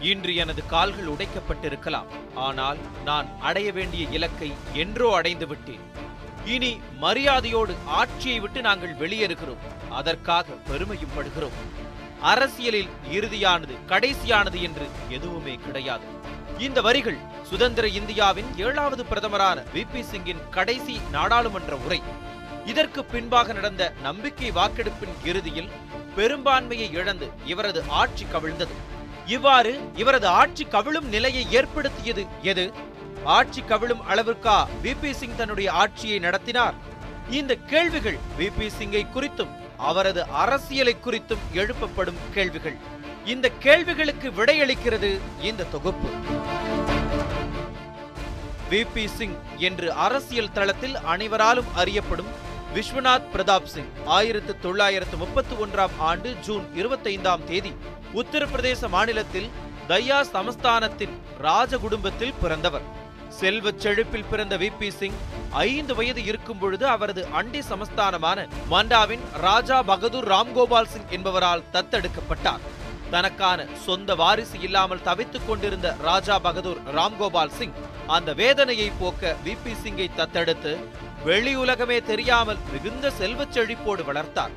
இன்று எனது கால்கள் உடைக்கப்பட்டிருக்கலாம். ஆனால் நான் அடைய வேண்டிய இலக்கை என்றோ அடைந்து விட்டேன். இனி மரியாதையோடு ஆட்சியை விட்டு நாங்கள் வெளியேறுகிறோம். அதற்காக பெருமையும் படுகிறோம். அரசியலில் இறுதியானது கடைசியானது என்று எதுவுமே கிடையாது. இந்த வரிகள் சுதந்திர இந்தியாவின் ஏழாவது பிரதமரான வி. பி. சிங்கின் கடைசி நாடாளுமன்ற உரை. இதற்கு பின்பாக நடந்த நம்பிக்கை வாக்கெடுப்பின் இறுதியில் பெரும்பான்மையை இழந்து இவரது ஆட்சி கவிழ்ந்தது. இவ்வாறு இவரது ஆட்சி கவிழும் நிலையை ஏற்படுத்தியது எது? ஆட்சி கவிழும் அளவிற்கா வி பி சிங் தன்னுடைய ஆட்சியை நடத்தினார்? இந்த கேள்விகள் வி பி சிங்கை குறித்தும் அவரது அரசியலை குறித்தும் எழுப்பப்படும் கேள்விகள். இந்த கேள்விகளுக்கு விடையளிக்கிறது இந்த தொகுப்பு. வி பி சிங் என்று அரசியல் தளத்தில் அனைவராலும் அறியப்படும் விஸ்வநாத் பிரதாப் சிங் ஆயிரத்து தொள்ளாயிரத்து முப்பத்தி ஒன்றாம் ஆண்டு ஜூன் இருபத்தைந்தாம் தேதி உத்தரப்பிரதேச மாநிலத்தில் தயா சமஸ்தானத்தின் ராஜ குடும்பத்தில் பிறந்தவர். செல்வச் செழிப்பில் பிறந்த வி. பி. சிங் ஐந்து வயது இருக்கும் பொழுது அவரது அண்டை சமஸ்தானமான மண்டாவின் ராஜா பகதூர் ராம்கோபால் சிங் என்பவரால் தத்தெடுக்கப்பட்டார். தனக்கான சொந்த வாரிசு இல்லாமல் தவித்துக் கொண்டிருந்த ராஜா பகதூர் ராம்கோபால் சிங் அந்த வேதனையை போக்க வி. பி. சிங்கை தத்தெடுத்து வெளி உலகமே தெரியாமல் மிகுந்த செல்வச் செழிப்போடு வளர்த்தார்.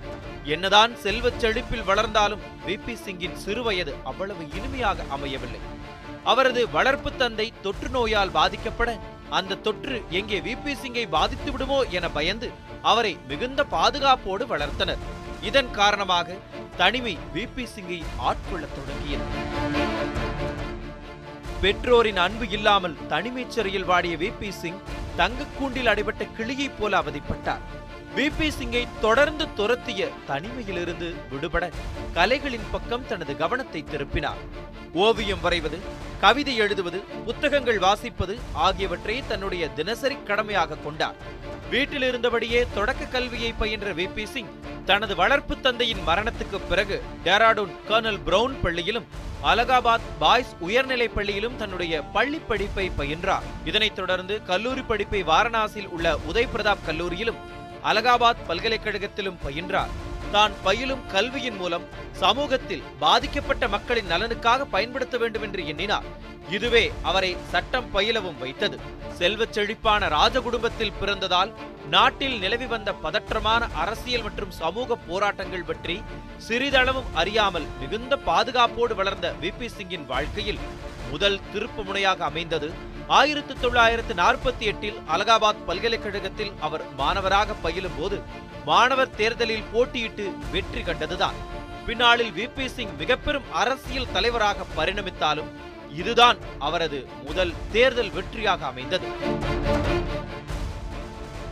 என்னதான் செல்வச் செழிப்பில் வளர்ந்தாலும் வி. பி. சிங்கின் சிறுவயது அவ்வளவு இனிமையாக அமையவில்லை. அவரது வளர்ப்பு தந்தை தொற்று நோயால் பாதிக்கப்பட அந்த தொற்று எங்கே வி. பி. சிங்கை பாதித்து விடுமோ என பயந்து அவரை மிகுந்த பாதுகாப்போடு வளர்த்தனர். இதன் காரணமாக தனிமை வி. பி. சிங்கை ஆட்கொள்ளத் தொடங்கியது. பெற்றோரின் அன்பு இல்லாமல் தனிமைச் சிறையில் வாடிய வி. பி. சிங் தங்கக்கூண்டில் அடிபட்ட கிளியைப் போல அவதிப்பட்டார். V P. சிங்கை தொடர்ந்து துரத்திய தனிமையிலிருந்து விடுபட கலைகளின் பக்கம் தனது கவனத்தை திருப்பினார். ஓவியம் வரைவது கவிதை எழுதுவது புத்தகங்கள் வாசிப்பது ஆகியவற்றை தன்னுடைய தினசரி கடமையாக கொண்டார். வீட்டில் இருந்தபடியே தொடக்க கல்வியை பயின்ற வி. பி. சிங் தனது வளர்ப்பு தந்தையின் மரணத்துக்கு பிறகு டேராடூன் கர்னல் பிரவுன் பள்ளியிலும் அலகாபாத் பாய்ஸ் உயர்நிலைப் பள்ளியிலும் தன்னுடைய பள்ளி படிப்பை பயின்றார். இதனைத் தொடர்ந்து கல்லூரி படிப்பை வாரணாசியில் உள்ள உதய் பிரதாப் கல்லூரியிலும் அலகாபாத் பல்கலைக்கழகத்திலும் பயின்றார். தான் பயிலும் கல்வியின் மூலம் சமூகத்தில் பாதிக்கப்பட்ட மக்களின் நலனுக்காக பயன்படுத்த வேண்டும் என்று எண்ணினார். இதுவே அவரை சட்டம் பயிலவும் வைத்தது. செல்வச் செழிப்பான ராஜ குடும்பத்தில் பிறந்ததால் நாட்டில் நிலவி வந்த பதற்றமான அரசியல் மற்றும் சமூக போராட்டங்கள் பற்றி சிறிதளவும் அறியாமல் மிகுந்த பாதுகாப்போடு வளர்ந்த வி. பி. சிங்கின் வாழ்க்கையில் முதல் திருப்பு முனையாக அமைந்தது ஆயிரத்தி தொள்ளாயிரத்து நாற்பத்தி எட்டில் அலகாபாத் பல்கலைக்கழகத்தில் அவர் மாணவராக பயிலும் போது மாணவர் தேர்தலில் போட்டியிட்டு வெற்றி கண்டதுதான். பின்னாளில் வி. பி. சிங் மிகப்பெரும் அரசியல் தலைவராக பரிணமித்தாலும் இதுதான் அவரது முதல் தேர்தல் வெற்றியாக அமைந்தது.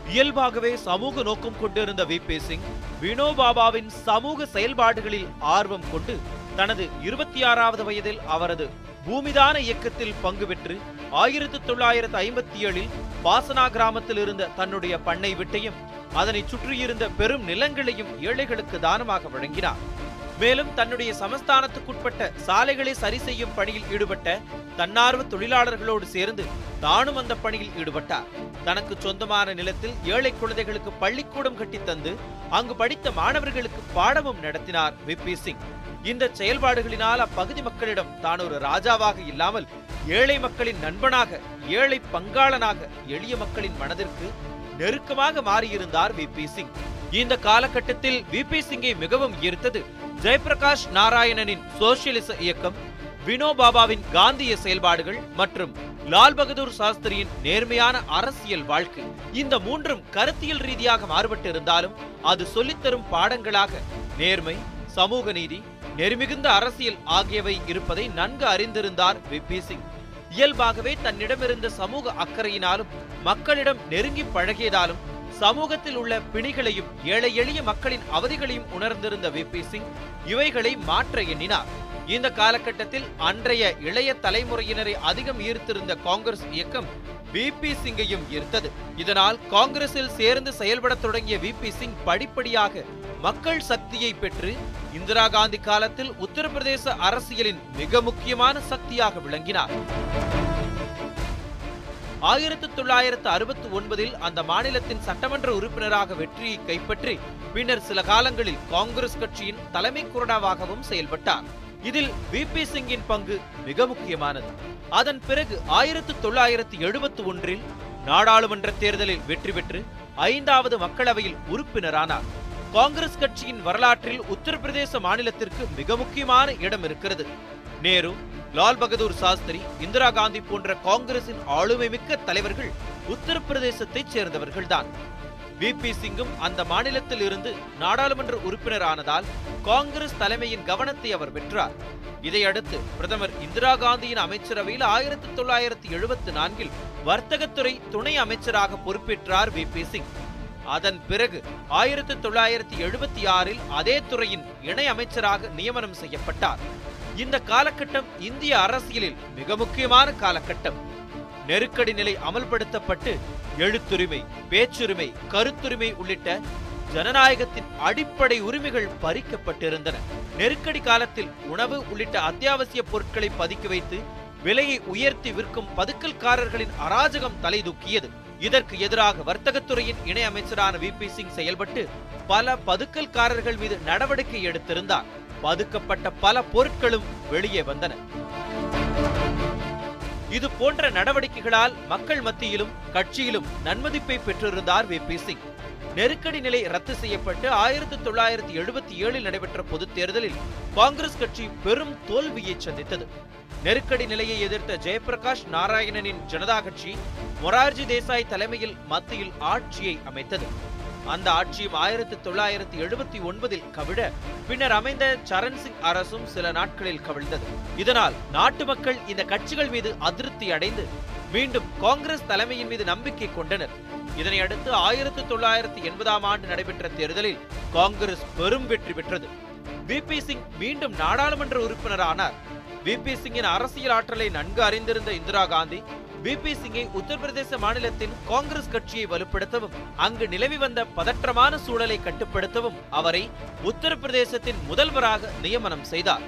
இயல்பாகவே சமூக நோக்கம் கொண்டிருந்த வி. பி. சிங் வினோபாபாவின் சமூக செயல்பாடுகளில் ஆர்வம் கொண்டு தனது இருபத்தி ஆறாவது வயதில் அவரது பூமிதான இயக்கத்தில் பங்கு பெற்று ஆயிரத்தி தொள்ளாயிரத்து ஐம்பத்தி ஏழில் பாசனா கிராமத்தில் இருந்த தன்னுடைய பண்ணை விட்டையும் அதனை சுற்றியிருந்த பெரும் நிலங்களையும் ஏழைகளுக்கு தானமாக வழங்கினார். மேலும் தன்னுடைய சமஸ்தானத்துக்குட்பட்ட சாலைகளை சரி செய்யும் பணியில் ஈடுபட்ட தன்னார்வ தொழிலாளர்களோடு சேர்ந்து தானும் அந்த பணியில் ஈடுபட்டார். தனக்கு சொந்தமான நிலத்தில் ஏழை குழந்தைகளுக்கு பள்ளிக்கூடம் கட்டித் தந்து அங்கு படித்த மாணவர்களுக்கு பாடமும் நடத்தினார் விபி சிங். இந்த செயல்பாடுகளினால் அப்பகுதி மக்களிடம் தான் ஒரு ராஜாவாக இல்லாமல் ஏழை மக்களின் நண்பனாக ஏழை பங்காளனாக எளிய மக்களின் மனதிற்கு நெருக்கமாக மாறியிருந்தார் வி. பி. சிங். இந்த காலகட்டத்தில் வி. பி. சிங்கை மிகவும் ஈர்த்தது ஜெயபிரகாஷ் நாராயணனின் சோசியலிச இயக்கம் வினோபாபாவின் காந்திய செயல்பாடுகள் மற்றும் லால் பகதூர் சாஸ்திரியின் நேர்மையான அரசியல் வாழ்க்கை. இந்த மூன்றும் கருத்தியல் ரீதியாக மாறுபட்டு இருந்தாலும் அது சொல்லித்தரும் பாடங்களாக நேர்மை சமூக நீதி நெருமிகுந்த அரசியல் ஆகியவை இருப்பதை நன்கு அறிந்திருந்தார் வி பி சிங் இயல்பாகவே தன்னிடமிருந்த சமூக அக்கறையினாலும் மக்களிடம் நெருங்கி பழகியதாலும் சமூகத்தில் உள்ள பிணிகளையும் ஏழை எளிய மக்களின் அவதிகளையும் உணர்ந்திருந்த வி பி சிங் இவைகளை மாற்ற எண்ணினார். இந்த காலகட்டத்தில் அன்றைய இளைய தலைமுறையினரை அதிகம் ஈர்த்திருந்த காங்கிரஸ் இயக்கம் வி பி சிங்கையும் ஈர்த்தது. இதனால் காங்கிரஸில் சேர்ந்து செயல்படத் தொடங்கிய வி பி சிங் படிப்படியாக மக்கள் சக்தியை பெற்று இந்திரா காந்தி காலத்தில் உத்தரப்பிரதேச அரசியலின் மிக முக்கியமான சக்தியாக விளங்கினார். ஆயிரத்தி தொள்ளாயிரத்து அறுபத்தி ஒன்பதில் அந்த மாநிலத்தின் சட்டமன்ற உறுப்பினராக வெற்றியை கைப்பற்றி பின்னர் சில காலங்களில் காங்கிரஸ் கட்சியின் தலைமை குரடாவாகவும் செயல்பட்டார். இதில் விபி சிங்கின் பங்கு மிக முக்கியமானது. அதன் பிறகு ஆயிரத்து தொள்ளாயிரத்து எழுபத்தி ஒன்றில் நாடாளுமன்ற தேர்தலில் வெற்றி பெற்று ஐந்தாவது மக்களவையில் உறுப்பினரானார். காங்கிரஸ் கட்சியின் வரலாற்றில் உத்தரப்பிரதேச மாநிலத்திற்கு மிக முக்கியமான இடம் இருக்கிறது. நேரு லால் பகதூர் சாஸ்திரி இந்திரா காந்தி போன்ற காங்கிரசின் ஆளுமை மிக்க தலைவர்கள் உத்தரப்பிரதேசத்தைச் சேர்ந்தவர்கள்தான். விபி சிங்கும் அந்த மாநிலத்தில் இருந்து நாடாளுமன்ற உறுப்பினர் ஆனதால் காங்கிரஸ் தலைமையின் கவனத்தை அவர் பெற்றார். இதையடுத்து பிரதமர் இந்திரா காந்தியின் அமைச்சரவையில் ஆயிரத்தி தொள்ளாயிரத்தி எழுபத்தி நான்கில் வர்த்தகத்துறை துணை அமைச்சராக பொறுப்பேற்றார் விபி சிங். அதன் பிறகு ஆயிரத்தி தொள்ளாயிரத்தி எழுபத்தி ஆறில் அதே துறையின் இணை அமைச்சராக நியமனம் செய்யப்பட்டார். இந்த காலகட்டம் இந்திய அரசியலில் மிக முக்கியமான காலகட்டம். நெருக்கடி நிலை அமல்படுத்தப்பட்டு எழுத்துரிமை பேச்சுரிமை கருத்துரிமை உள்ளிட்ட ஜனநாயகத்தின் அடிப்படை உரிமைகள் பறிக்கப்பட்டிருந்தன. நெருக்கடி காலத்தில் உணவு உள்ளிட்ட அத்தியாவசிய பொருட்களை பதுக்கி வைத்து விலையை உயர்த்தி விற்கும் பதுக்கல்காரர்களின் அராஜகம் தலைதூக்கியது இதற்கு எதிராக வர்த்தகத்துறையின் இணை அமைச்சரான வி. பி. சிங் செயல்பட்டு பல பதுக்கல்காரர்கள் மீது நடவடிக்கை எடுத்திருந்தார். பதுக்கப்பட்ட பல பொருட்களும் வெளியே வந்தன. இது போன்ற நடவடிக்கைகளால் மக்கள் மத்தியிலும் கட்சியிலும் நன்மதிப்பை பெற்றிருந்தார் வி. பி. சிங். நெருக்கடி நிலை ரத்து செய்யப்பட்டு ஆயிரத்தி தொள்ளாயிரத்தி எழுபத்தி ஏழில் நடைபெற்ற பொதுத் தேர்தலில் காங்கிரஸ் கட்சி பெரும் தோல்வியை சந்தித்தது. நெருக்கடி நிலையை எதிர்த்த ஜெயபிரகாஷ் நாராயணனின் ஜனதா கட்சி மொரார்ஜி தேசாய் தலைமையில் மத்தியில் ஆட்சியை அமைத்தது. அந்த ஆட்சியும் ஆயிரத்தி தொள்ளாயிரத்தி எழுபத்தி ஒன்பதில் கவிழ பின்னர் அமைந்த சரண் சிங் அரசும் சில நாட்களில் கவிழ்ந்தது. இதனால் நாட்டு மக்கள் இந்த கட்சிகள் மீது அதிருப்தி அடைந்து மீண்டும் காங்கிரஸ் தலைமையின் மீது நம்பிக்கை கொண்டனர். இதனையடுத்து ஆயிரத்தி தொள்ளாயிரத்தி எண்பதாம் ஆண்டு நடைபெற்ற தேர்தலில் காங்கிரஸ் பெரும் வெற்றி பெற்றது. விபி சிங் மீண்டும் நாடாளுமன்ற உறுப்பினரானார். விபி சிங்கின் அரசியல் ஆற்றலை நன்கு அறிந்திருந்த இந்திரா காந்தி விபி சிங்கை உத்தரப்பிரதேச மாநிலத்தின் காங்கிரஸ் கட்சியை வலுப்படுத்தவும் அங்கு நிலவி வந்த பதற்றமான சூழலை கட்டுப்படுத்தவும் அவரை உத்தரப்பிரதேசத்தின் முதல்வராக நியமனம் செய்தார்.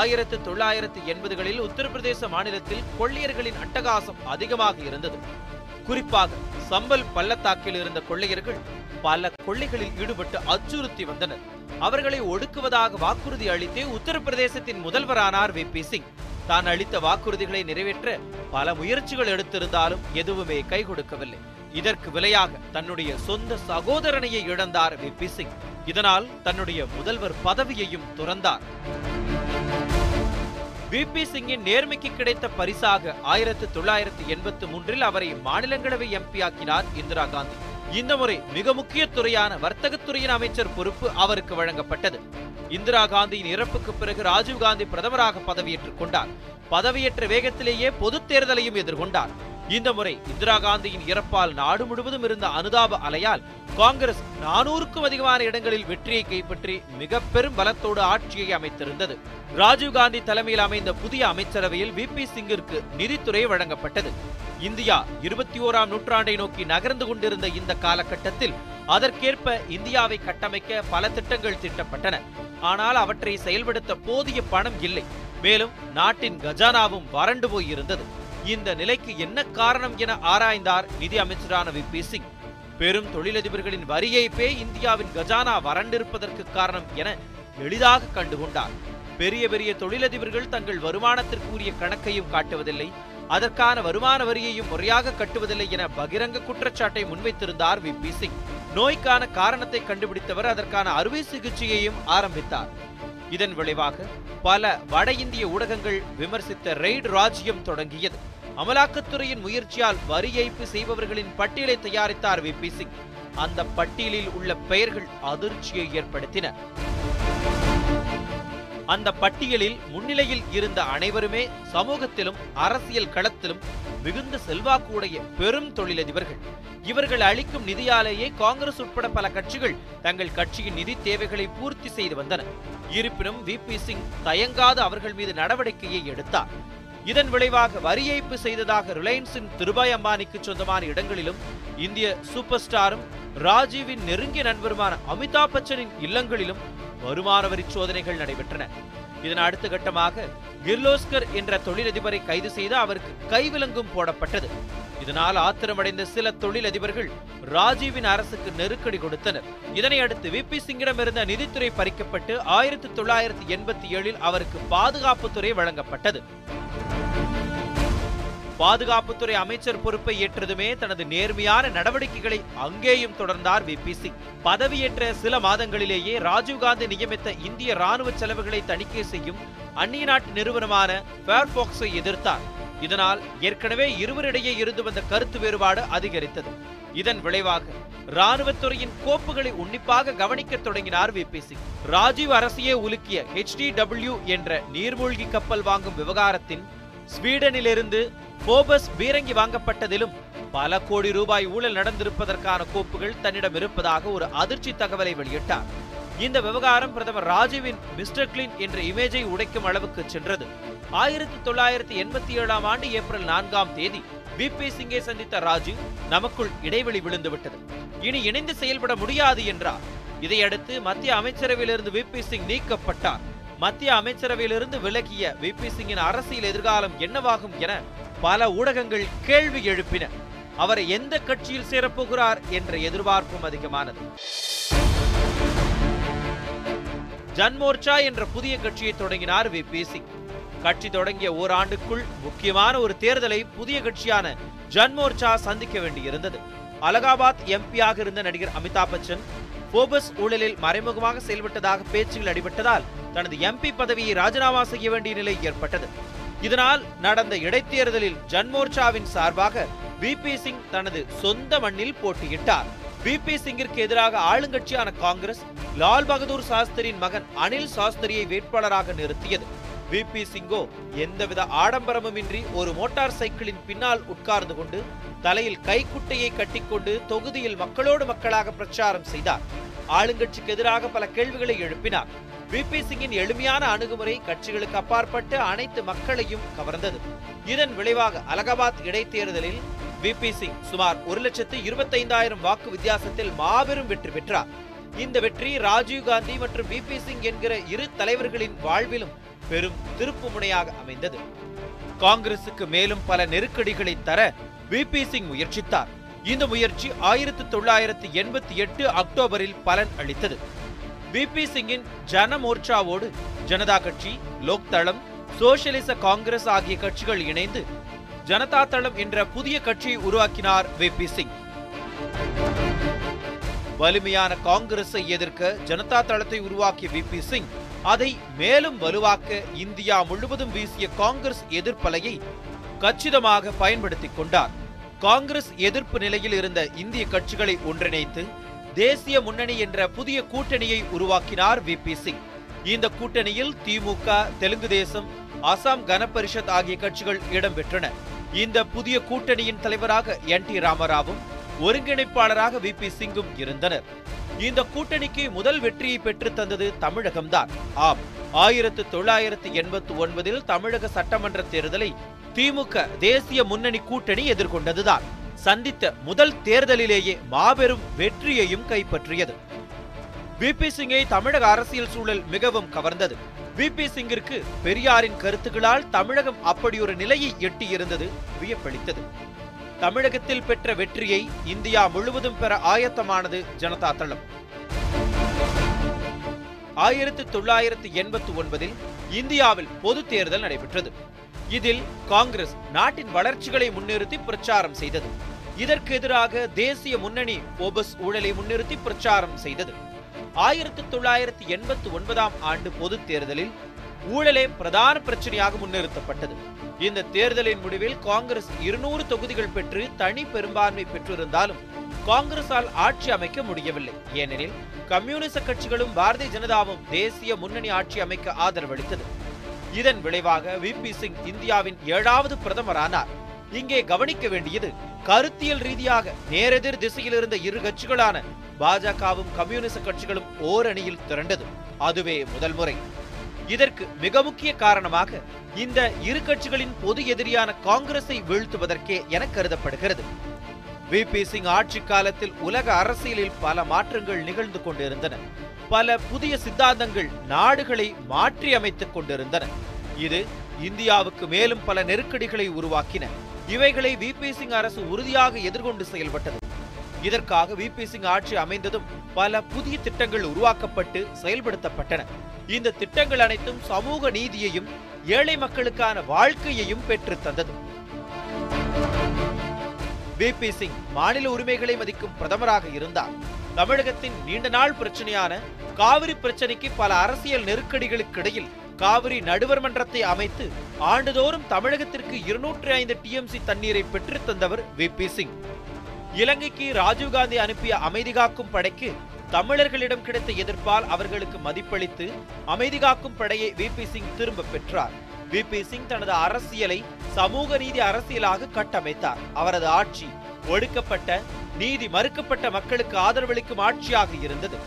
ஆயிரத்து தொள்ளாயிரத்து எண்பதுகளில் உத்தரப்பிரதேச மாநிலத்தில் கொள்ளையர்களின் அட்டகாசம் அதிகமாக இருந்தது. குறிப்பாக சம்பல் பள்ளத்தாக்கில் இருந்த கொள்ளையர்கள் பல கொள்ளைகளில் ஈடுபட்டு அச்சுறுத்தி வந்தனர். அவர்களை ஒடுக்குவதாக வாக்குறுதி அளித்தே உத்தரப்பிரதேசத்தின் முதல்வரானார் வி. பி. சிங். தான் அளித்த வாக்குறுதிகளை நிறைவேற்ற பல முயற்சிகள் எடுத்திருந்தாலும் எதுவுமே கை கொடுக்கவில்லை. இதற்கு விலையாக தன்னுடைய சொந்த சகோதரனையே இழந்தார் வி. பி. சிங். இதனால் தன்னுடைய முதல்வர் பதவியையும் துறந்தார். விபி சிங்கின் நேர்மைக்கு கிடைத்த பரிசாக ஆயிரத்து தொள்ளாயிரத்து எண்பத்தி மூன்றில் அவரை மாநிலங்களவை எம்பி ஆக்கினார் இந்திரா காந்தி. இந்த முறை மிக முக்கிய துறையான வர்த்தகத்துறையின் அமைச்சர் பொறுப்பு அவருக்கு வழங்கப்பட்டது. இந்திரா காந்தியின் இறப்புக்கு பிறகு ராஜீவ் காந்தி பிரதமராக பதவியேற்றுக் கொண்டார். பதவியேற்ற வேகத்திலேயே பொதுத் தேர்தலையும் எதிர்கொண்டார். இந்த முறை இந்திரா காந்தியின் இறப்பால் நாடு முழுவதும் இருந்த அனுதாப அலையால் காங்கிரஸ் நானூறுக்கும் அதிகமான இடங்களில் வெற்றியை கைப்பற்றி மிக பெரும் பலத்தோடு ஆட்சியை அமைத்திருந்தது. ராஜீவ் காந்தி தலைமையில் அமைந்த புதிய அமைச்சரவையில் வி. பி. சிங்கிற்கு நிதித்துறை வழங்கப்பட்டது. இந்தியா இருபத்தி ஓராம் நூற்றாண்டை நோக்கி நகர்ந்து கொண்டிருந்த இந்த காலகட்டத்தில் அதற்கேற்ப இந்தியாவை கட்டமைக்க பல திட்டங்கள் திட்டப்பட்டன. ஆனால் அவற்றை செயல்படுத்த போதிய பணம் இல்லை. மேலும் நாட்டின் கஜானாவும் வறண்டு போய் இருந்தது இந்த நிலைக்கு என்ன காரணம் என ஆராய்ந்தார் நிதி அமைச்சரான வி. பி. சிங். பெரும் தொழிலதிபர்களின் வரியேப்பே இந்தியாவின் கஜானா வறண்டிருப்பதற்கு காரணம் என எளிதாக கண்டுகொண்டார். பெரிய பெரிய தொழிலதிபர்கள் தங்கள் வருமானத்திற்குரிய கணக்கையும் காட்டுவதில்லை. அதற்கான வருமான வரியையும் முறையாக கட்டுவதில்லை என பகிரங்க குற்றச்சாட்டை முன்வைத்திருந்தார் வி. பி. சிங். நோய்க்கான காரணத்தை கண்டுபிடித்தவர் அதற்கான அறுவை சிகிச்சையையும் ஆரம்பித்தார். இதன் விளைவாக பல வட இந்திய ஊடகங்கள் விமர்சித்த ரெய்டு ராஜ்யம் தொடங்கியது. அமலாக்கத்துறையின் முயற்சியால் வரி ஏய்ப்பு செய்பவர்களின் பட்டியலை தயாரித்தார் வி. பி. சிங். அந்த பட்டியலில் உள்ள பெயர்கள் அதிர்ச்சியை ஏற்படுத்தின. அந்த பட்டியலில் முன்னிலையில் இருந்த அனைவருமே சமூகத்திலும் அரசியல் களத்திலும் மிகுந்த செல்வாக்கு உடைய பெரும் தொழிலதிபர்கள். இவர்கள் அளிக்கும் நிதியாலேயே காங்கிரஸ் உட்பட பல கட்சிகள் தங்கள் கட்சியின் நிதி தேவைகளை பூர்த்தி செய்து வந்தன. இருப்பினும் வி. பி. சிங் தயங்காது அவர்கள் மீது நடவடிக்கையை எடுத்தார். இதன் விளைவாக வரி ஏய்ப்பு செய்ததாக ரிலையன்ஸின் திருபாய் அம்பானிக்கு சொந்தமான இடங்களிலும் இந்திய சூப்பர் ஸ்டாரும் ராஜீவின் நெருங்கிய நண்பருமான அமிதாப் பச்சனின் இல்லங்களிலும் வருமான வரி சோதனைகள் நடைபெற்றன. இதன் அடுத்த கட்டமாக கிர்லோஸ்கர் என்ற தொழிலதிபரை கைது செய்து அவருக்கு கைவிலங்கும் போடப்பட்டது. இதனால் ஆத்திரமடைந்த சில தொழிலதிபர்கள் ராஜீவின் அரசுக்கு நெருக்கடி கொடுத்தனர். இதனை அடுத்து விபி சிங்கிடமிருந்த நிதித்துறை பறிக்கப்பட்டு ஆயிரத்தி தொள்ளாயிரத்தி எண்பத்தி ஏழில் அவருக்கு பாதுகாப்புத்துறை வழங்கப்பட்டது. பாதுகாப்புத்துறை அமைச்சர் பொறுப்பை ஏற்றதுமே தனது நேர்மையான நடவடிக்கைகளை அங்கேயும் தொடர்ந்தார் விபி சிங் பதவியேற்ற சில மாதங்களிலேயே ராஜீவ்காந்தி நியமித்த இந்திய ராணுவ செலவுகளை தணிக்கை செய்யும் அந்நிய நாட்டு நிறுவனமான ஃபேர்பாக்ஸை எதிர்த்தார். இதனால் ஏற்கனவே இருவரிடையே இருந்து வந்த கருத்து வேறுபாடு அதிகரித்தது. இதன் விளைவாக ராணுவத்துறையின் கோப்புகளை உன்னிப்பாக கவனிக்க தொடங்கினார் விபி சிங் ராஜீவ் அரசையே உலுக்கிய HDW என்ற நீர்மூழ்கி கப்பல் வாங்கும் விவகாரத்தின் ஸ்வீடனிலிருந்து போபஸ் பீரங்கி வாங்கப்பட்டதிலும் பல கோடி ரூபாய் ஊழல் நடந்திருப்பதற்கான கோப்புகள் தன்னிடம் இருப்பதாக ஒரு அதிர்ச்சி தகவலை வெளியிட்டார். இந்த விவகாரம் பிரதமர் ராஜீவின் மிஸ்டர் கிளின் என்ற இமேஜை உடைக்கும் அளவுக்கு சென்றது. ஆயிரத்தி தொள்ளாயிரத்தி எண்பத்தி ஏழாம் ஆண்டு ஏப்ரல் நான்காம் தேதி விபி சிங்கை சந்தித்த ராஜீவ் நமக்குள் இடைவெளி விழுந்துவிட்டது. இனி இணைந்து செயல்பட முடியாது என்றார். இதையடுத்து மத்திய அமைச்சரவையிலிருந்து விபி சிங் நீக்கப்பட்டார். மத்திய அமைச்சரவையிலிருந்து விலகிய விபி சிங்கின் அரசியல் எதிர்காலம் என்னவாகும் என பல ஊடகங்கள் கேள்வி எழுப்பின. அவரை எந்த கட்சியில் சேரப்போகிறார் என்ற எதிர்பார்ப்பும் அதிகமானது. ஜன்மோர்ச்சா என்ற புதிய கட்சியை தொடங்கினார் விபி சிங். கட்சி தொடங்கிய ஓராண்டுக்குள் முக்கியமான ஒரு தேர்தலை புதிய கட்சியான ஜன்மோர்ச்சா சந்திக்க வேண்டியிருந்தது. அலகாபாத் எம்பியாக இருந்த நடிகர் அமிதாப் பச்சன் போபஸ் ஊழலில் மறைமுகமாக செயல்பட்டதாக பேச்சுகள் அடிபட்டதால் தனது எம்பி பதவியை ராஜினாமா செய்ய வேண்டிய நிலை ஏற்பட்டது. இதனால் நடந்த இடைத்தேர்தலில் ஜன்மோர்ச்சாவின் சார்பாக விபி சிங் தனது சொந்த மண்ணில் போட்டியிட்டார். விபி சிங்கிற்கு எதிராக ஆளுங்கட்சியான காங்கிரஸ் லால் பகதூர் சாஸ்திரியின் மகன் அனில் சாஸ்திரியை வேட்பாளராக நிறுத்தியது. விபி சிங்கோ எந்தவித ஆடம்பரமுமின்றி ஒரு மோட்டார் சைக்கிளின் பின்னால் உட்கார்ந்து கொண்டு தலையில் கைக்குட்டையை கட்டிக்கொண்டு தொகுதியில் மக்களோடு மக்களாக பிரச்சாரம் செய்தார். ஆளுங்கட்சிக்கு எதிராக பல கேள்விகளை எழுப்பினார். விபி சிங்கின் எளிமையான அணுகுமுறை கட்சிகளுக்கு அப்பாற்பட்டு அனைத்து மக்களையும் கவர்ந்தது. இதன் விளைவாக அலகாபாத் இடைத்தேர்தலில் விபி சிங் சுமார் ஒரு லட்சத்து இருபத்தைந்தாயிரம் வாக்கு வித்தியாசத்தில் மாபெரும் வெற்றி பெற்றார். இந்த வெற்றி ராஜீவ் காந்தி மற்றும் விபி சிங் என்கிற இரு தலைவர்களின் வாழ்விலும் பெரும் திருப்பு முனையாக அமைந்தது. காங்கிரசுக்கு மேலும் பல நெருக்கடிகளை தர விபி சிங் முயற்சித்தார். இந்த முயற்சி ஆயிரத்தி தொள்ளாயிரத்தி எண்பத்தி எட்டு அக்டோபரில் பலன் அளித்தது. விபி சிங்கின் ஜன மோர்ச்சாவோடு ஜனதா கட்சி லோக் தளம் சோசியலிச காங்கிரஸ் ஆகிய கட்சிகள் இணைந்து ஜனதா தளம் என்ற புதிய கட்சியை உருவாக்கினார் விபி சிங். வலிமையான காங்கிரஸை எதிர்க்க ஜனதா தளத்தை உருவாக்கிய விபி சிங் அதை மேலும் வலுவாக்க இந்தியா முழுவதும் வீசிய காங்கிரஸ் எதிர்ப்பலையை கச்சிதமாக பயன்படுத்திக் கொண்டார். காங்கிரஸ் எதிர்ப்பு நிலையில் இருந்த இந்திய கட்சிகளை ஒன்றிணைத்து தேசிய முன்னணி என்ற புதிய கூட்டணியை உருவாக்கினார் விபி சிங். இந்த கூட்டணியில் திமுக தெலுங்கு தேசம் அசாம் கனபரிஷத் ஆகிய கட்சிகள் இடம்பெற்றன. இந்த புதிய கூட்டணியின் தலைவராக என் டி ராமராவும் ஒருங்கிணைப்பாளராக விபி சிங்கும் இருந்தனர். இந்த கூட்டணிக்கு முதல் வெற்றியை பெற்று தந்தது தமிழகம்தான். ஆம் ஆயிரத்து தொள்ளாயிரத்து எண்பத்தி ஒன்பதில் தமிழக சட்டமன்ற தேர்தலை திமுக தேசிய முன்னணி கூட்டணி எதிர்கொண்டதுதான். சந்தித்த முதல் தேர்தலிலேயே மாபெரும் வெற்றியையும் கைப்பற்றியது. விபி சிங்கை தமிழக அரசியல் சூழல் மிகவும் கவர்ந்தது. விபி சிங்கிற்கு பெரியாரின் கருத்துக்களால் தமிழகம் அப்படியொரு நிலையை எட்டியிருந்தது வியப்பளித்தது. தமிழகத்தில் பெற்ற வெற்றியை இந்தியா முழுவதும் பெற ஆயத்தமானது ஜனதா தளம். ஆயிரத்தி தொள்ளாயிரத்தி எண்பத்தி ஒன்பதில் இந்தியாவில் பொது தேர்தல் நடைபெற்றது. இதில் காங்கிரஸ் நாட்டின் வளர்ச்சிகளை முன்னிறுத்தி பிரச்சாரம் செய்தது. இதற்கு எதிராக தேசிய முன்னணி ஓபஸ் ஊழலை முன்னிறுத்தி பிரச்சாரம் செய்தது. ஆயிரத்தி தொள்ளாயிரத்தி எண்பத்தி ஒன்பதாம் ஆண்டு பொது தேர்தலில் ஊழலே பிரதான பிரச்சனையாக முன்னிறுத்தப்பட்டது. இந்த தேர்தலின் முடிவில் காங்கிரஸ் இருநூறு தொகுதிகள் பெற்று தனி பெரும்பான்மை பெற்றிருந்தாலும் காங்கிரசால் ஆட்சி அமைக்க முடியவில்லை. ஏனெனில் கம்யூனிச கட்சிகளும் பாரதிய ஜனதாவும் தேசிய முன்னணி ஆட்சி அமைக்க ஆதரவளித்தது. இதன் விளைவாக விபி சிங் இந்தியாவின் ஏழாவது பிரதமரானார். இங்கே கவனிக்க வேண்டியது கருத்தியல் ரீதியாக நேரெதிர் திசையில் இருந்த இரு கட்சிகளான பாஜகவும் கம்யூனிஸ்ட் கட்சிகளும் ஓரணியில் திரண்டது. அதுவே முதல் முறை. இதற்கு மிக முக்கிய காரணமாக இந்த இரு கட்சிகளின் பொது எதிரியான காங்கிரஸை வீழ்த்துவதற்கே என கருதப்படுகிறது. விபி சிங் ஆட்சி காலத்தில் உலக அரசியலில் பல மாற்றங்கள் நிகழ்ந்து கொண்டிருந்தன. பல புதிய சித்தாந்தங்கள் நாடுகளை மாற்றி அமைத்துக் கொண்டிருந்தன. இது இந்தியாவுக்கு மேலும் பல நெருக்கடிகளை உருவாக்கின. இவைகளை விபி சிங் அரசு உறுதியாக எதிர்கொண்டு செயல்பட்டது. இதற்காக விபி சிங் ஆட்சி அமைந்ததும் பல புதிய திட்டங்கள் உருவாக்கப்பட்டு செயல்படுத்தப்பட்டன. இந்த திட்டங்கள் அனைத்தும் சமூக நீதியையும் ஏழை மக்களுக்கான வாழ்க்கையையும் பெற்றுத் தந்தது. விபி சிங் மாநில உரிமைகளை மதிக்கும் பிரதமராக இருந்தார். தமிழகத்தின் நீண்ட நாள் பிரச்சனையான காவிரி பிரச்சனைக்கு பல அரசியல் நெருக்கடிகளுக்கு இடையில் காவிரி நடுவர் மன்றத்தை அமைத்து ஆண்டுதோறும் தமிழகத்திற்கு இருநூற்றி ஐந்து டிஎம்சி தண்ணீரை பெற்றுத் தந்தவர் விபி சிங். இலங்கைக்கு ராஜீவ்காந்தி அனுப்பிய அமைதி காக்கும் படைக்கு தமிழர்களிடம் கிடைத்த எதிர்ப்பால் அவர்களுக்கு மதிப்பளித்து அமைதி காக்கும் படையை விபி சிங் திரும்ப பெற்றார். விபி சிங் தனது அரசியலை சமூக நீதி அரசியலாக கட்டமைத்தார். அவரது ஆட்சி ஒடுக்கப்பட்ட நீதி மறுக்கப்பட்ட மக்களுக்கு ஆதரவளிக்கும் ஆட்சியாக இருந்தது.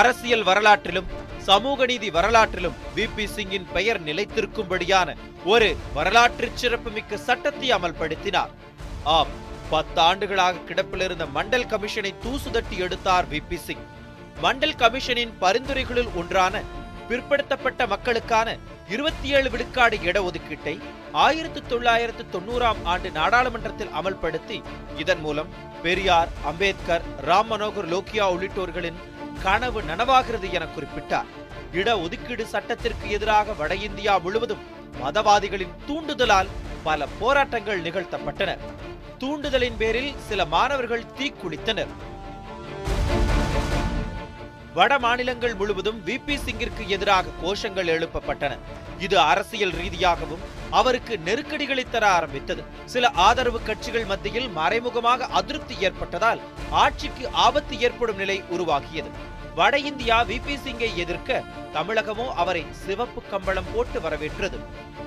அரசியல் வரலாற்றிலும் சமூக நீதி வரலாற்றிலும் விபி சிங்கின் பெயர் நிலைத்திருக்கும்படியான ஒரு வரலாற்று சிறப்புமிக்க சட்டத்தை அமல்படுத்தினார். ஆம் பத்தாண்டுகளாக கிடப்பில் இருந்த மண்டல் கமிஷனை தூசுதட்டி எடுத்தார் எடுத்தார் விபி சிங். மண்டல் கமிஷனின் பரிந்துரைகளில் ஒன்றான பிற்படுத்தப்பட்ட மக்களுக்கான இருபத்தி ஏழு விழுக்காடு இடஒதுக்கீட்டை ஆயிரத்தி தொள்ளாயிரத்து தொண்ணூறாம் ஆண்டு நாடாளுமன்றத்தில் அமல்படுத்தி இதன் மூலம் பெரியார் அம்பேத்கர் ராம் மனோகர் லோக்கியா உள்ளிட்டோர்களின் கனவு நனவாகிறது என குறிப்பிட்டார். இட ஒதுக்கீடு சட்டத்திற்கு எதிராக வட இந்தியா முழுவதும் மதவாதிகளின் தூண்டுதலால் பல போராட்டங்கள் நிகழ்த்தப்பட்டன. தூண்டுதலின் பேரில் சில மாணவர்கள் தீக்குளித்தனர். வட மாநிலங்கள் முழுவதும் வி. பி. சிங்கிற்கு எதிராக கோஷங்கள் எழுப்பப்பட்டன. இது அரசியல் ரீதியாகவும் அவருக்கு நெருக்கடிகளை தர ஆரம்பித்தது. சில ஆதரவு கட்சிகள் மத்தியில் மறைமுகமாக அதிருப்தி ஏற்பட்டதால் ஆட்சிக்கு ஆபத்து ஏற்படும் நிலை உருவாகியது. வட இந்தியா விபி சிங்கை எதிர்க்க தமிழகமோ அவரை சிவப்பு கம்பளம் போட்டு வரவேற்றது.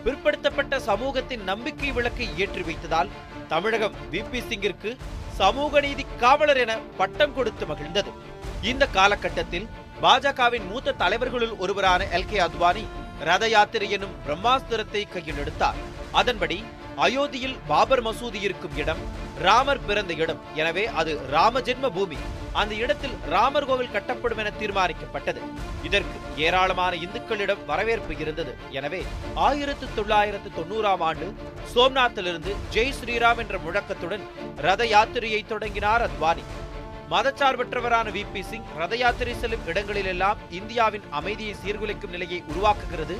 பிற்படுத்தப்பட்ட சமூகத்தின் நம்பிக்கை விளக்கை ஏற்றி வைத்ததால் தமிழகம் விபி சிங்கிற்கு சமூக நீதி காவலர் என பட்டம் கொடுத்து மகிழ்ந்தது. இந்த காலகட்டத்தில் பாஜகவின் மூத்த தலைவர்களுள் ஒருவரான எல் கே அத்வானி ரத யாத்திரை எனும் பிரம்மாஸ்திரத்தை கையில் எடுத்தார் அதன்படி அயோத்தியில் பாபர் மசூதி இருக்கும் இடம் ராமர் பிறந்த இடம். எனவே அது ராம ஜென்ம பூமி. அந்த இடத்தில் ராமர் கோவில் கட்டப்படும் என தீர்மானிக்கப்பட்டது. இதற்கு ஏராளமான இந்துக்களிடம் வரவேற்பு இருந்தது. எனவே ஆயிரத்து தொள்ளாயிரத்து தொண்ணூறாம் ஆண்டு சோம்நாத்திலிருந்து ஜெய் ஸ்ரீராம் என்ற முழக்கத்துடன் ரத யாத்திரையை தொடங்கினார் அத்வானி மதச்சார்பற்றவரான வி பி சிங் ரத யாத்திரை செல்லும் இடங்களிலெல்லாம் இந்தியாவின் அமைதியை சீர்குலைக்கும் நிலையை உருவாக்குகிறது.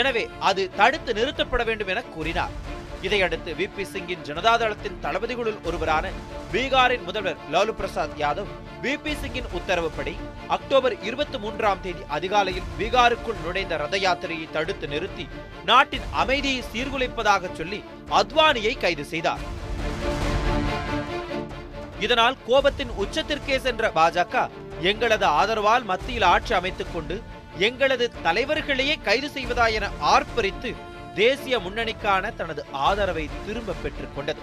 எனவே அது தடுத்து நிறுத்தப்பட வேண்டும் என கூறினார். இதையடுத்து வி பி சிங்கின் ஜனதாதளத்தின் தளபதிகளுள் ஒருவரான பீகாரின் முதல்வர் லாலு பிரசாத் யாதவ் வி பி சிங்கின் உத்தரவுப்படி அக்டோபர் இருபத்தி மூன்றாம் தேதி அதிகாலையில் பீகாருக்குள் நுழைந்த ரத யாத்திரையை தடுத்து நிறுத்தி நாட்டின் அமைதியை சீர்குலைப்பதாக சொல்லி அத்வானியை கைது செய்தார். இதனால் கோபத்தின் உச்சத்திற்கே சென்ற பாஜக எங்களது ஆதரவால் மத்தியில் ஆட்சி அமைத்துக் கொண்டு எங்களது தலைவர்களையே கைது செய்வதா என ஆர்ப்பரித்து தேசிய முன்னணிக்கான தனது ஆதரவை திரும்ப பெற்றுக் கொண்டது.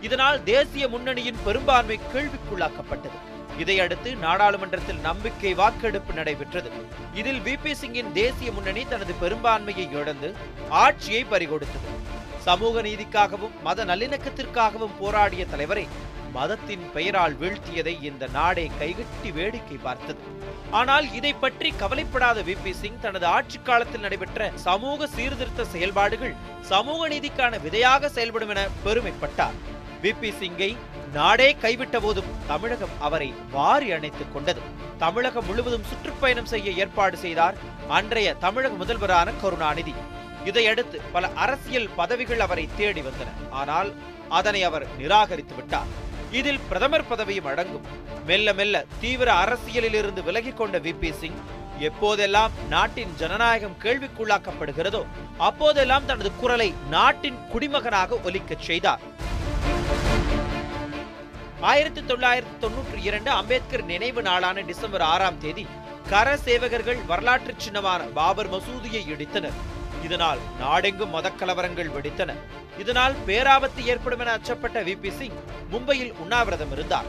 இதனால் தேசிய முன்னணியின் பெரும்பான்மை கேள்விக்குள்ளாக்கப்பட்டது. இதையடுத்து நாடாளுமன்றத்தில் நம்பிக்கை வாக்கெடுப்பு நடைபெற்றது. இதில் விபி சிங்கின் தேசிய முன்னணி தனது பெரும்பான்மையை இழந்து ஆட்சியை பறிகொடுத்தது. சமூக நீதிக்காகவும் மத நல்லிணக்கத்திற்காகவும் போராடிய தலைவரை மதத்தின் பெயரால் வீழ்த்தியதை இந்த நாடே கைகட்டி வேடிக்கை பார்த்தது. ஆனால் இதை பற்றி கவலைப்படாத விபி சிங் தனது ஆட்சி காலத்தில் நடைபெற்ற சமூக சீர்திருத்த செயல்பாடுகள் சமூக நீதிக்கான விதையாக செயல்படும் என பெருமைப்பட்டார். விபி சிங்கை நாடே கைவிட்ட போதும் தமிழகம் அவரை வாரி அணைத்துக் கொண்டது. தமிழகம் முழுவதும் சுற்றுப்பயணம் செய்ய ஏற்பாடு செய்தார் அன்றைய தமிழக முதல்வரான கருணாநிதி. இதையடுத்து பல அரசியல் பதவிகள் அவரை தேடி வந்தன. ஆனால் அதனை அவர் நிராகரித்து விட்டார். இதில் பிரதமர் பதவியும் அடங்கும். மெல்ல மெல்ல தீவிர அரசியலில் இருந்து விலகிக் கொண்ட விபி சிங் எப்போதெல்லாம் நாட்டின் ஜனநாயகம் கேள்விக்குள்ளாக்கப்படுகிறதோ அப்போதெல்லாம் தனது குரலை நாட்டின் குடிமகனாக ஒலிக்கச் செய்தார். ஆயிரத்தி தொள்ளாயிரத்தி தொன்னூற்றி இரண்டு அம்பேத்கர் நினைவு நாளான டிசம்பர் ஆறாம் தேதி கர சேவகர்கள் வரலாற்று சின்னமான பாபர் மசூதியை இடித்தனர். இதனால் நாடெங்கும் மதக்கலவரங்கள் வெடித்தன. இதனால் பேராபத்து ஏற்படும் என அச்சப்பட்ட விபி சிங் மும்பையில் உண்ணாவிரதம் இருந்தார்.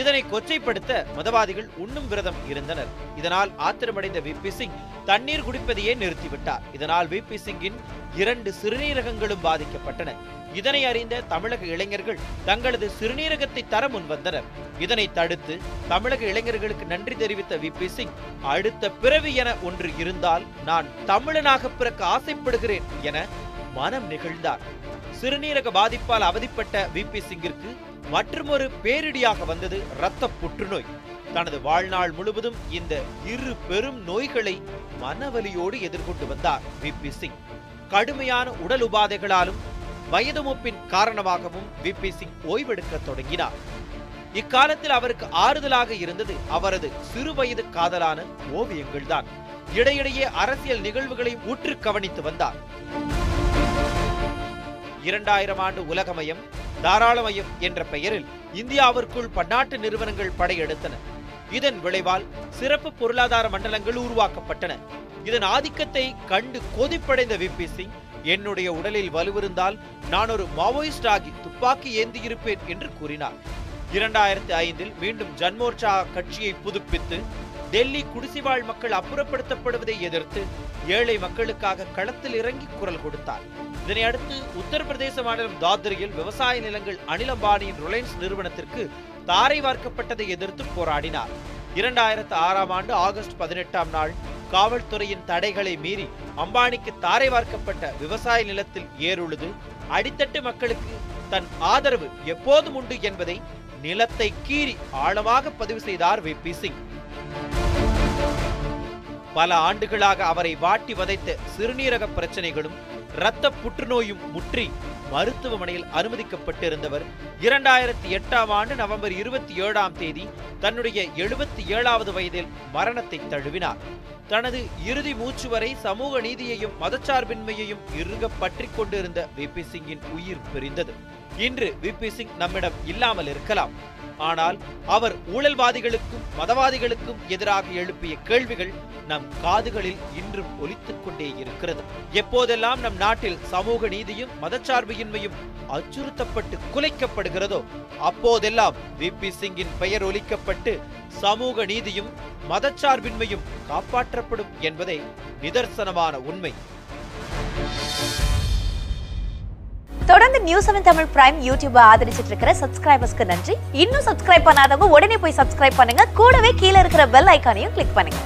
இதனை கொச்சைப்படுத்த மதவாதிகள் உண்ணும் விரதம் இருந்தனர். இதனால் ஆத்திரமடைந்த விபி சிங் தண்ணீர் குடிப்பதையே நிறுத்திவிட்டார். இதனால் விபி சிங்கின் இரண்டு சிறுநீரகங்களும் பாதிக்கப்பட்டன. இதனை அறிந்த தமிழக இளைஞர்கள் தங்களது சிறுநீரகத்தை தர முன்வந்தனர். இதனை தடுத்து தமிழக இளைஞர்களுக்கு நன்றி தெரிவித்த விபி சிங் அடுத்த பிறவி என ஒன்று இருந்தால் நான் தமிழனாக பிறக்க ஆசைப்படுகிறேன் என மனம் நிகழ்ந்தார். சிறுநீரக பாதிப்பால் அவதிப்பட்ட விபி சிங்கிற்கு மற்றுமொரு பேரிடியாக வந்தது இரத்த புற்றுநோய். தனது வாழ்நாள் முழுவதும் இந்த இரு பெரும் நோய்களை மனவலியோடு எதிர்கொண்டு வந்தார் விபி சிங். கடுமையான உடல் உபாதைகளாலும் வயது மூப்பின் காரணமாகவும் விபி சிங் ஓய்வெடுக்க தொடங்கினார். இக்காலத்தில் அவருக்கு ஆறுதலாக இருந்தது அவரது சிறு வயது காதலான ஓவியங்கள் தான். இடையிடையே அரசியல் நிகழ்வுகளையும் உற்று கவனித்து வந்தார். இரண்டாயிரம் ஆண்டு உலகமயம் தாராளமயம் என்ற பெயரில் இந்தியாவிற்குள் பன்னாட்டு நிறுவனங்கள் படையெடுத்தன. இதன் விளைவால் சிறப்பு பொருளாதார மண்டலங்கள் உருவாக்கப்பட்டன. இதன் ஆதிக்கத்தை கண்டு கொதிப்படைந்த விபி சிங் என்னுடைய உடலில் வலுவிருந்தால் நான் ஒரு மாவோயிஸ்ட் ஆகி துப்பாக்கி ஏந்தியிருப்பேன் என்று கூறினார். இரண்டாயிரத்தி ஐந்தில் மீண்டும் ஜன்மோர்ச்சா கட்சியை புதுப்பித்து டெல்லி குடிசிவாழ் மக்கள் அப்புறப்படுத்தப்படுவதை எதிர்த்து ஏழை மக்களுக்காக களத்தில் இறங்கி குரல் கொடுத்தார். இதனையடுத்து உத்தரப்பிரதேச மாநிலம் தாத்ரியில் விவசாய நிலங்கள் அனில் அம்பானியின் ரிலையன்ஸ் நிறுவனத்திற்கு தாரை வார்க்கப்பட்டதை எதிர்த்து போராடினார். இரண்டாயிரத்து ஆறாம் ஆண்டு ஆகஸ்ட் பதினெட்டாம் நாள் காவல்துறையின் தடைகளை மீறி அம்பானிக்கு தாரை வார்க்கப்பட்ட விவசாய நிலத்தில் ஏறுழுது அடித்தட்டு மக்களுக்கு தன் ஆதரவு எப்போதும் உண்டு என்பதை நிலத்தை கீறி ஆழமாக பதிவு செய்தார் விபி சிங். பல ஆண்டுகளாக அவரை வாட்டி வதைத்த சிறுநீரக பிரச்சனைகளும் இரத்த புற்றுநோயும் முற்றி மருத்துவமனையில் அனுமதிக்கப்பட்டிருந்தவர். இரண்டாயிரத்தி எட்டாம் ஆண்டு நவம்பர் இருபத்தி ஏழாம் தேதி தன்னுடைய எழுபத்தி ஏழாவது வயதில் மரணத்தை தழுவினார். தனது இறுதி மூச்சு வரை சமூக நீதியையும் மதச்சார்பின்மையையும் இறுக பற்றி கொண்டிருந்த விபி சிங்கின் உயிர் பிரிந்தது. இன்று விபி சிங் நம்மிடம் இல்லாமல் இருக்கலாம். ஆனால் அவர் ஊழல்வாதிகளுக்கும் மதவாதிகளுக்கும் எதிராக எழுப்பிய கேள்விகள் நம் காதுகளில் இன்றும் ஒலித்துக் கொண்டே இருக்கிறது. எப்போதெல்லாம் நம் நாட்டில் சமூக நீதியும் மதச்சார்பின்மையும் அச்சுறுத்தப்பட்டு குலைக்கப்படுகிறதோ அப்போதெல்லாம் விபி சிங்கின் பெயர் ஒலிக்கப்பட்டு சமூக நீதியும் மதச்சார்பின்மையும் காப்பாற்றப்படும் என்பதே நிதர்சனமான உண்மை. தொடர்ந்து news seven Tamil prime YouTube ஆதரிச்சிட்டு இருக்கிற சப்ஸ்கிரைபர்ஸ்க்கு நன்றி. இன்னும் சப்ஸ்கிரைப் பண்ணாதவங்க உடனே போய் சப்ஸ்கிரைப் பண்ணுங்க. கூடவே கீழே இருக்கிற பெல் ஐக்கானையும் கிளிக் பண்ணுங்க.